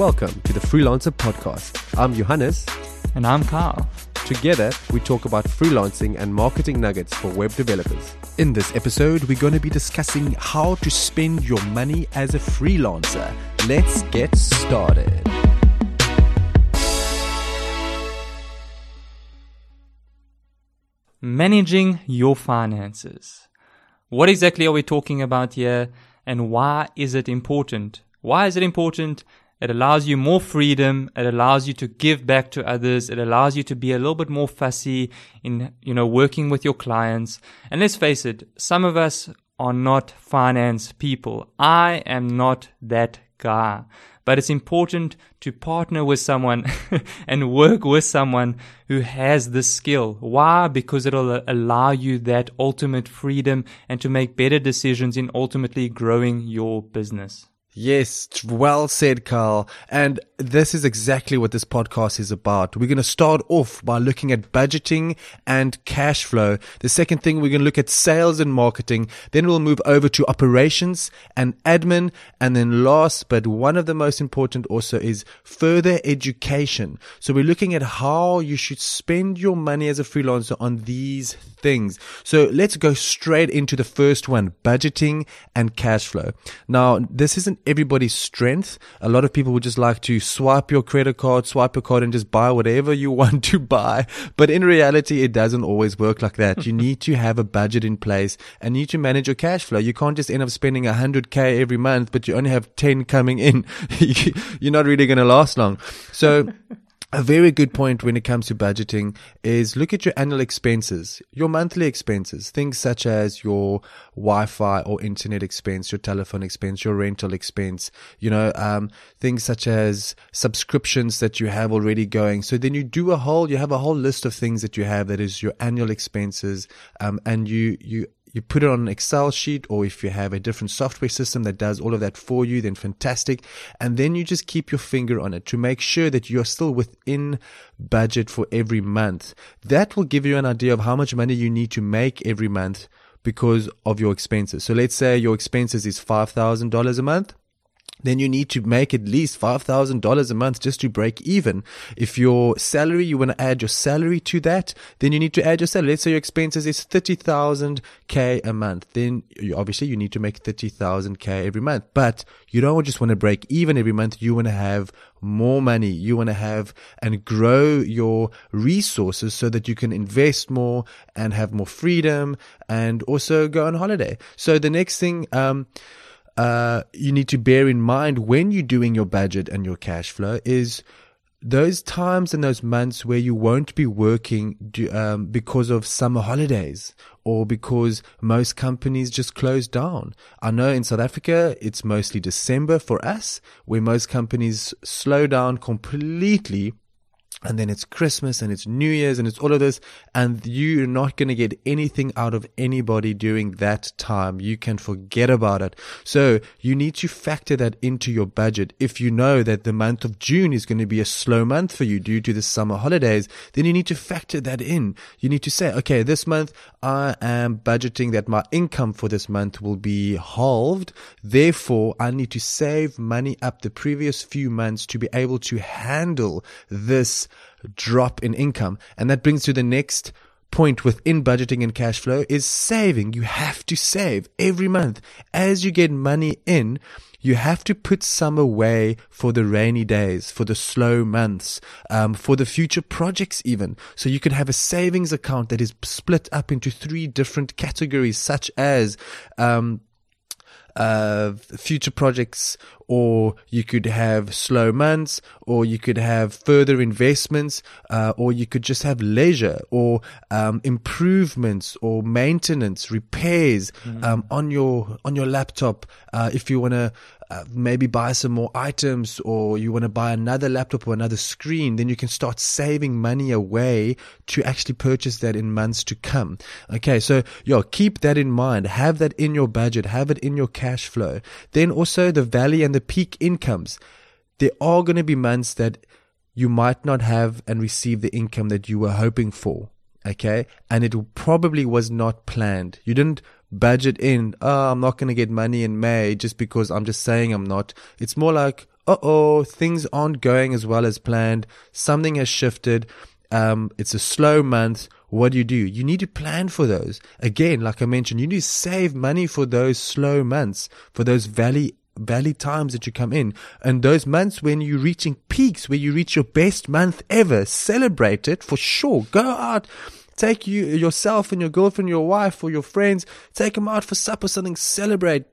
Welcome to the Freelancer Podcast. I'm Johannes. And I'm Carl. Together, we talk about freelancing and marketing nuggets for web developers. In this episode, we're going to be discussing how to spend your money as a freelancer. Let's get started. Managing your finances. What exactly are we talking about here and why is it important? Why is it important? It allows you more freedom. It allows you to give back to others. It allows you to be a little bit more fussy in, you know, working with your clients. And let's face it, some of us are not finance people. I am not that guy. But it's important to partner with someone and work with someone who has this skill. Why? Because it'll allow you that ultimate freedom and to make better decisions in ultimately growing your business. Yes, well said, Carl. And this is exactly what this podcast is about. We're going to start off by looking at budgeting and cash flow. The second thing, we're going to look at sales and marketing. Then we'll move over to operations and admin. And then last, but one of the most important also is further education. So we're looking at how you should spend your money as a freelancer on these things. So let's go straight into the first one, budgeting and cash flow. Now, this isn't everybody's strength. A lot of people would just like to swipe your credit card, swipe your card and just buy whatever you want to buy. But in reality, it doesn't always work like that. you need to have a budget in place and need to manage your cash flow. You can't just end up spending 100k every month, but you only have 10 coming in. You're not really going to last long. So a very good point when it comes to budgeting is look at your annual expenses, your monthly expenses, things such as your Wi-Fi or internet expense, your telephone expense, your rental expense, you know, um, things such as subscriptions that you have already going. So then you do a whole, you have a whole list of things that you have that is your annual expenses, um, and you, you you put it on an Excel sheet, or if you have a different software system that does all of that for you, then fantastic. And then you just keep your finger on it to make sure that you're still within budget for every month. That will give you an idea of how much money you need to make every month because of your expenses. So let's say your expenses is $5,000 a month then you need to make at least $5,000 a month just to break even. If your salary, you want to add your salary to that, then you need to add your salary. Let's say your expenses is 30,000 K a month. Then you, obviously you need to make 30,000 K every month, but you don't just want to break even every month. You want to have more money. You want to have and grow your resources so that you can invest more and have more freedom and also go on holiday. So the next thing, um, uh, you need to bear in mind when you're doing your budget and your cash flow is those times and those months where you won't be working do, um, because of summer holidays or because most companies just close down. I know in South Africa, it's mostly December for us, where most companies slow down completely and then it's Christmas and it's New Year's and it's all of this, and you're not going to get anything out of anybody during that time. You can forget about it. So you need to factor that into your budget. If you know that the month of June is going to be a slow month for you due to the summer holidays, then you need to factor that in. You need to say, okay, this month I am budgeting that my income for this month will be halved. Therefore, I need to save money up the previous few months to be able to handle this drop in income. And that brings to the next point within budgeting and cash flow is saving. You have to save every month. As you get money in, you have to put some away for the rainy days, for the slow months, um, for the future projects even. So you can have a savings account that is split up into three different categories, such as, um, uh, future projects, or you could have slow months, or you could have further investments, uh, or you could just have leisure, or um, improvements, or maintenance, repairs mm. um, on your on your laptop. Uh, if you want to uh, maybe buy some more items or you want to buy another laptop or another screen, then you can start saving money away to actually purchase that in months to come. Okay. So, yo, keep that in mind. Have that in your budget. Have it in your cash flow. Then also the valley and the peak incomes. There are going to be months that you might not have and receive the income that you were hoping for. Okay. And it probably was not planned. You didn't budget in, oh, I'm not going to get money in May just because I'm just saying I'm not. It's more like, uh oh, things aren't going as well as planned. Something has shifted. Um, it's a slow month. What do you do? You need to plan for those. Again, like I mentioned, you need to save money for those slow months, for those valley valley times that you come in and those months when you're reaching peaks where you reach your best month ever celebrate it for sure go out take you yourself and your girlfriend your wife or your friends take them out for supper something celebrate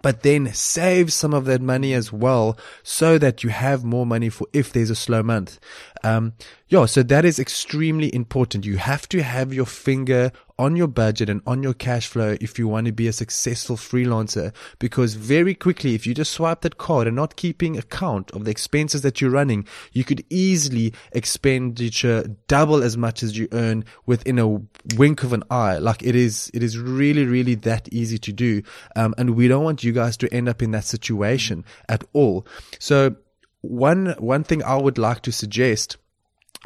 but then save some of that money as well so that you have more money for if there's a slow month. Um, yeah, so that is extremely important. You have to have your finger on your budget and on your cash flow if you want to be a successful freelancer. Because very quickly, if you just swipe that card and not keeping account of the expenses that you're running, you could easily expenditure double as much as you earn within a wink of an eye. Like it is, it is really, really that easy to do. Um, and we don't want you guys to end up in that situation at all. So one, one thing I would like to suggest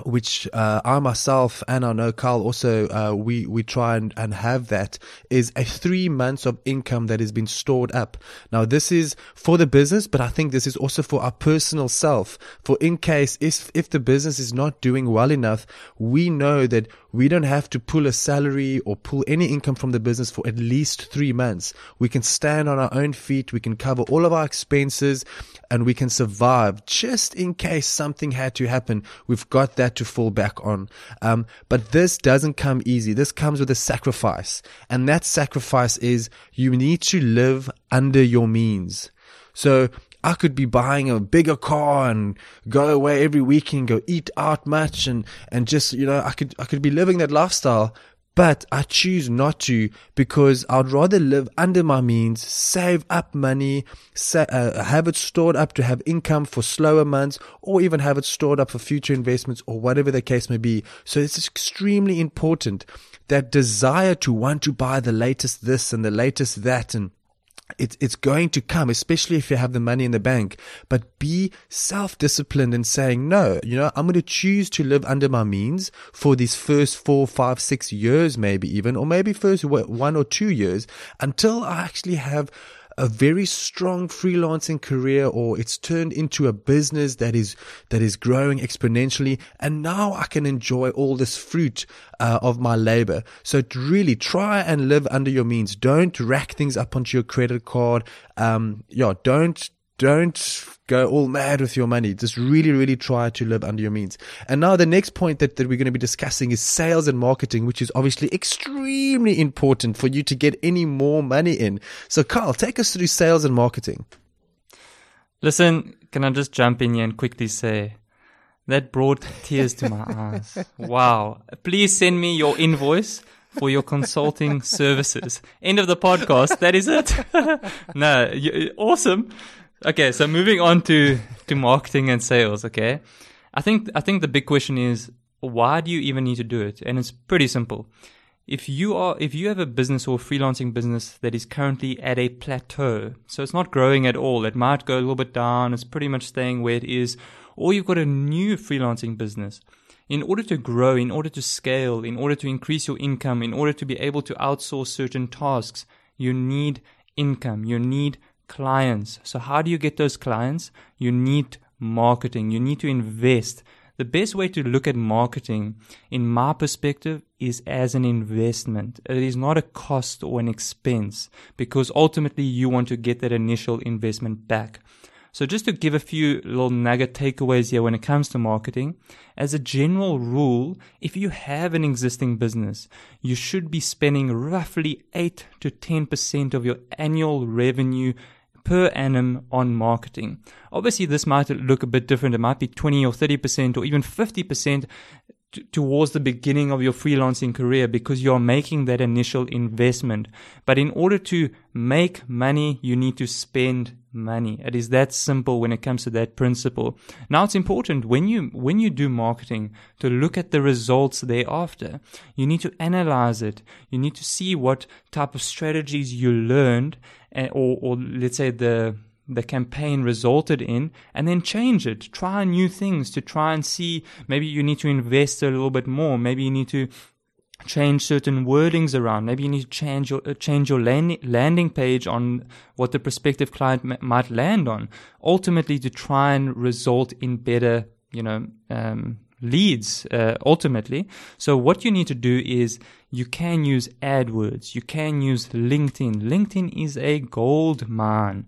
which uh, I myself and I know Carl also uh, we we try and, and have that is a three months of income that has been stored up. Now this is for the business, but I think this is also for our personal self. For in case if if the business is not doing well enough, we know that we don't have to pull a salary or pull any income from the business for at least three months. We can stand on our own feet. We can cover all of our expenses and we can survive just in case something had to happen. We've got that to fall back on. Um, but this doesn't come easy. This comes with a sacrifice. And that sacrifice is you need to live under your means. So I could be buying a bigger car and go away every weekend, go eat out much and, and just, you know, I could, I could be living that lifestyle, but I choose not to because I'd rather live under my means, save up money, sa- uh, have it stored up to have income for slower months, or even have it stored up for future investments or whatever the case may be. So it's extremely important that desire to want to buy the latest this and the latest that and it's it's going to come, especially if you have the money in the bank. But be self-disciplined and saying, no, you know, I'm going to choose to live under my means for these first four, five, six years, maybe even, or maybe first one or two years until I actually have a very strong freelancing career or it's turned into a business that is that is growing exponentially. And now I can enjoy all this fruit uh, of my labor. So really try and live under your means. Don't rack things up onto your credit card. Um yeah don't don't go all mad with your money. Just really, really try to live under your means. And now the next point that, that we're going to be discussing is sales and marketing, which is obviously extremely important for you to get any more money in. So Carl, take us through sales and marketing. Listen, can I just jump in here and quickly say that brought tears to my eyes. Wow. Please send me your invoice for your consulting services. End of the podcast. That is it. no, awesome. Okay, so moving on to to marketing and sales. Okay, I think I think the big question is why do you even need to do it? And it's pretty simple. If you are if you have a business or freelancing business that is currently at a plateau, so it's not growing at all, it might go a little bit down, it's pretty much staying where it is, or you've got a new freelancing business. In order to grow, in order to scale, in order to increase your income, in order to be able to outsource certain tasks, you need income, you need clients. So how do you get those clients? You need marketing. You need to invest. The best way to look at marketing, in my perspective, is as an investment. It is not a cost or an expense because ultimately you want to get that initial investment back. So just to give a few little nugget takeaways here when it comes to marketing, as a general rule, if you have an existing business, you should be spending roughly 8 to 10% of your annual revenue per annum on marketing. Obviously, this might look a bit different. It might be 20 or 30% or even 50% towards the beginning of your freelancing career because you're making that initial investment. But in order to make money, you need to spend money. It is that simple when it comes to that principle. Now it's important when you when you do marketing to look at the results thereafter. You need to analyze it. You need to see what type of strategies you learned eh, or, or let's say the the campaign resulted in and then change it try new things to try and see maybe you need to invest a little bit more maybe you need to change certain wordings around. Maybe you need to change your uh, change your landing, page on what the prospective client m- might land on. Ultimately, to try and result in better, you know, um, leads. Uh, ultimately, so what you need to do is you can use AdWords. You can use LinkedIn. LinkedIn is a gold mine.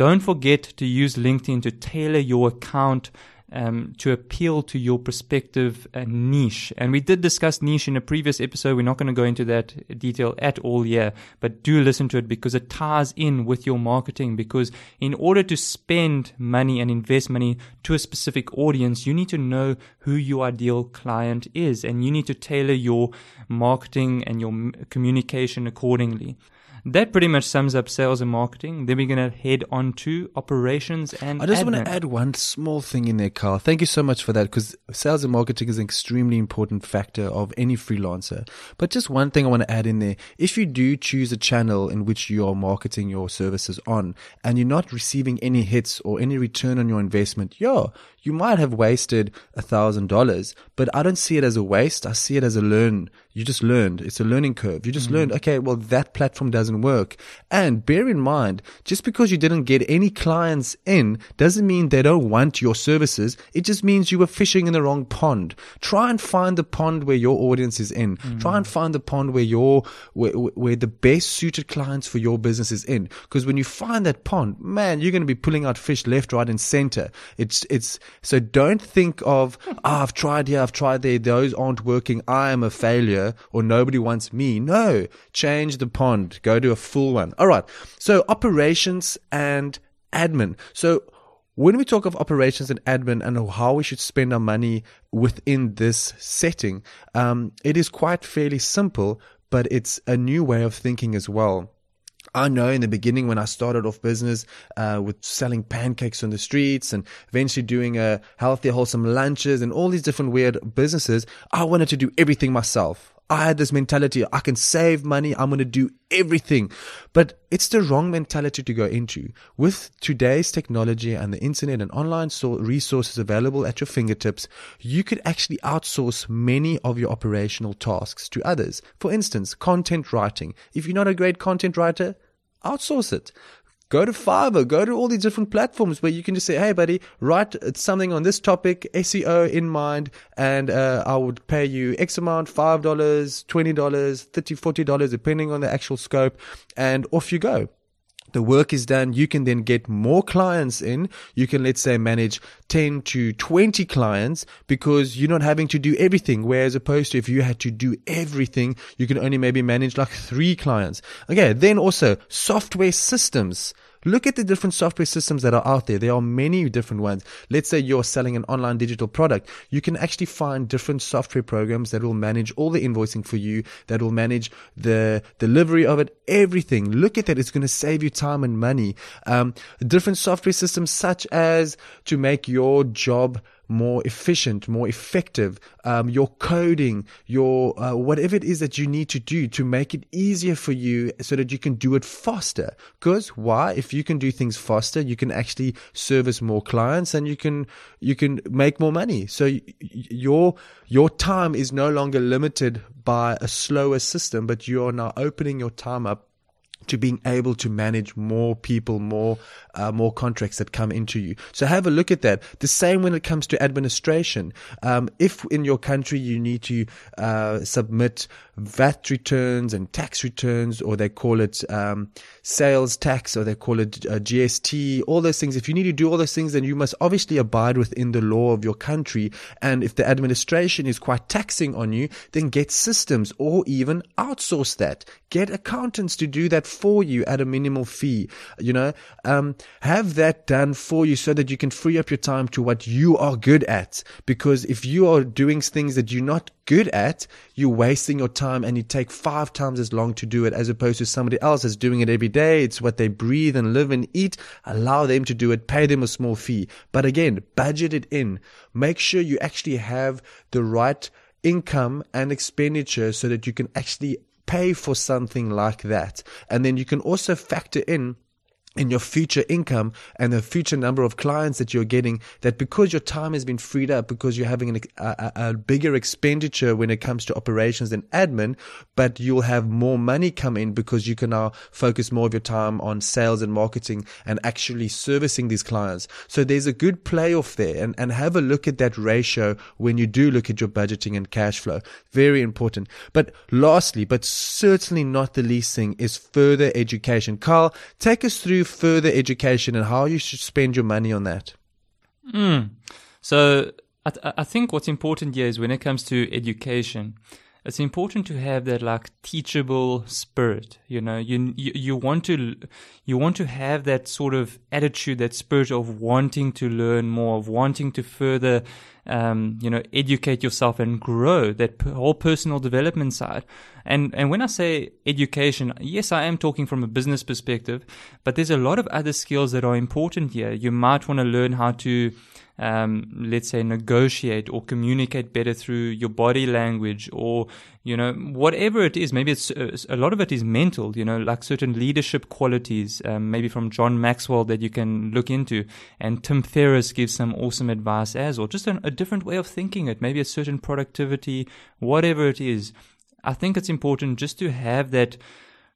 Don't forget to use LinkedIn to tailor your account um, to appeal to your prospective uh, niche. And we did discuss niche in a previous episode. We're not going to go into that detail at all here, but do listen to it because it ties in with your marketing. Because in order to spend money and invest money to a specific audience, you need to know who your ideal client is and you need to tailor your marketing and your communication accordingly that pretty much sums up sales and marketing. Then we're going to head on to operations and I just admin. want to add one small thing in there, Carl. Thank you so much for that because sales and marketing is an extremely important factor of any freelancer. But just one thing I want to add in there. If you do choose a channel in which you are marketing your services on and you're not receiving any hits or any return on your investment, yeah, you might have wasted a thousand dollars, but I don't see it as a waste. I see it as a learn. You just learned. It's a learning curve. You just mm-hmm. learned, okay, well, that platform doesn't work. And bear in mind, just because you didn't get any clients in doesn't mean they don't want your services. It just means you were fishing in the wrong pond. Try and find the pond where your audience is in. Mm-hmm. Try and find the pond where your, where, where the best suited clients for your business is in. Because when you find that pond, man, you're going to be pulling out fish left, right, and center. It's, it's, so don't think of, oh, I've tried here, I've tried there, those aren't working, I am a failure, or nobody wants me. No, change the pond, go to a full one. All right. So operations and admin. So when we talk of operations and admin and how we should spend our money within this setting, um, it is quite fairly simple, but it's a new way of thinking as well. I know in the beginning when I started off business uh, with selling pancakes on the streets and eventually doing a healthy, wholesome lunches and all these different weird businesses, I wanted to do everything myself. I had this mentality, I can save money, I'm going to do everything. But it's the wrong mentality to go into. With today's technology and the internet and online resources available at your fingertips, you could actually outsource many of your operational tasks to others. For instance, content writing. If you're not a great content writer, outsource it. Go to Fiverr, go to all these different platforms where you can just say, Hey buddy, write something on this topic, SEO in mind, and, uh, I would pay you X amount, $5, $20, $30, $40, depending on the actual scope, and off you go the work is done. You can then get more clients in. You can, let's say, manage 10 to 20 clients because you're not having to do everything. Whereas opposed to if you had to do everything, you can only maybe manage like three clients. Okay. Then also software systems. Look at the different software systems that are out there. There are many different ones. Let's say you're selling an online digital product. You can actually find different software programs that will manage all the invoicing for you, that will manage the delivery of it, everything. Look at that. It's going to save you time and money. Um, different software systems such as to make your job more efficient, more effective, um, your coding, your uh, whatever it is that you need to do to make it easier for you so that you can do it faster. Because why? If you can do things faster, you can actually service more clients and you can you can make more money. So your your time is no longer limited by a slower system, but you are now opening your time up to being able to manage more people, more uh, more contracts that come into you. So have a look at that. The same when it comes to administration. Um, if in your country you need to uh, submit VAT returns and tax returns, or they call it um, sales tax, or they call it uh, GST, all those things. If you need to do all those things, then you must obviously abide within the law of your country. And if the administration is quite taxing on you, then get systems or even outsource that. Get accountants to do that for you at a minimal fee. You know, um, have that done for you so that you can free up your time to what you are good at. Because if you are doing things that you're not good at, you're wasting your time and you take five times as long to do it as opposed to somebody else that's doing it every day. It's what they breathe and live and eat. Allow them to do it. Pay them a small fee. But again, budget it in. Make sure you actually have the right income and expenditure so that you can actually pay for something like that. And then you can also factor in in your future income and the future number of clients that you're getting that because your time has been freed up because you're having an, a, a, bigger expenditure when it comes to operations and admin but you'll have more money come in because you can now focus more of your time on sales and marketing and actually servicing these clients. So there's a good playoff there. And, and have a look at that ratio when you do look at your budgeting and cash flow. Very important. But lastly but certainly not the least thing is further education. Carl take us through further education and how you should spend your money on that? Mm. So I, th- I think what's important here is when it comes to education, it's important to have that like teachable spirit you know? You, you you want to you want to have that sort of attitude that spirit of wanting to learn more of wanting to further um, you know educate yourself and grow that whole personal development side. And and when i say education yes i am talking from a business perspective but there's a lot of other skills that are important here. You might want to learn how to um, let's say negotiate or communicate better through your body language or you know whatever it is. Maybe it's a lot of it is mental you know like certain leadership qualities um, maybe from john maxwell that you can look into. And tim ferriss gives some awesome advice as well just a different way of thinking it. Maybe a certain productivity whatever it is. I think it's important just to have that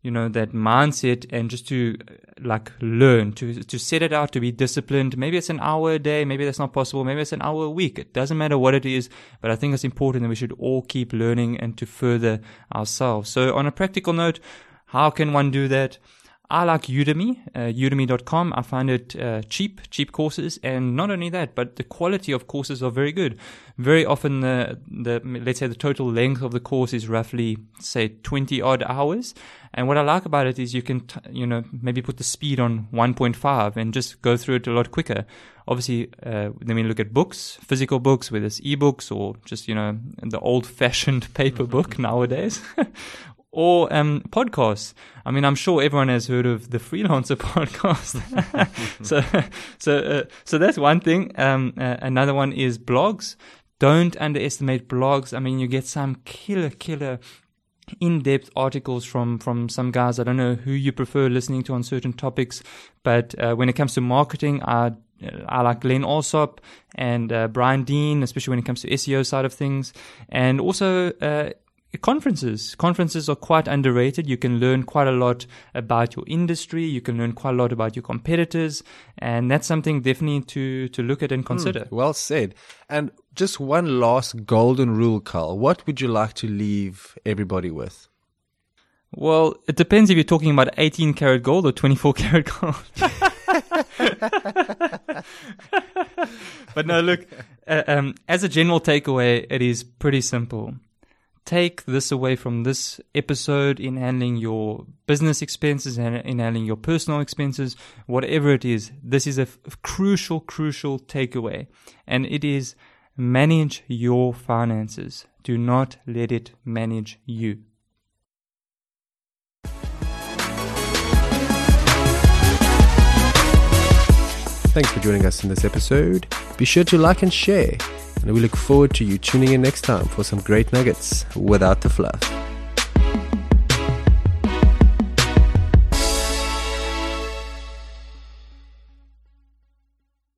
you know that mindset and just to like learn to to set it out to be disciplined. Maybe it's an hour a day maybe that's not possible maybe it's an hour a week. It doesn't matter what it is but i think it's important that we should all keep learning and to further ourselves. So on a practical note how can one do that I like Udemy, uh, udemy.com. I find it uh, cheap, cheap courses. And not only that, but the quality of courses are very good. Very often the, the, let's say the total length of the course is roughly, say, 20 odd hours. And what I like about it is you can, t- you know, maybe put the speed on 1.5 and just go through it a lot quicker. Obviously, uh, then we look at books, physical books, whether it's ebooks or just, you know, the old fashioned paper book nowadays, or um, podcasts. I mean, I'm sure everyone has heard of the freelancer podcast. so, so, uh, so that's one thing. Um, uh, another one is blogs. Don't underestimate blogs. I mean, you get some killer, killer in-depth articles from from some guys. I don't know who you prefer listening to on certain topics, but uh, when it comes to marketing, I I like Glen Allsopp and uh, Brian Dean, especially when it comes to SEO side of things, and also uh, conferences. Conferences are quite underrated. You can learn quite a lot about your industry. You can learn quite a lot about your competitors. And that's something definitely to, to look at and hmm, consider. Mm, well said. And just one last golden rule, Carl. What would you like to leave everybody with? Well, it depends if you're talking about 18 karat gold or 24 karat gold. but no, look, uh, um, as a general takeaway, it is pretty simple take this away from this episode in handling your business expenses and in handling your personal expenses, whatever it is. This is a f- crucial, crucial takeaway. And it is manage your finances. Do not let it manage you. Thanks for joining us in this episode. Be sure to like and share and we look forward to you tuning in next time for some great nuggets without the fluff.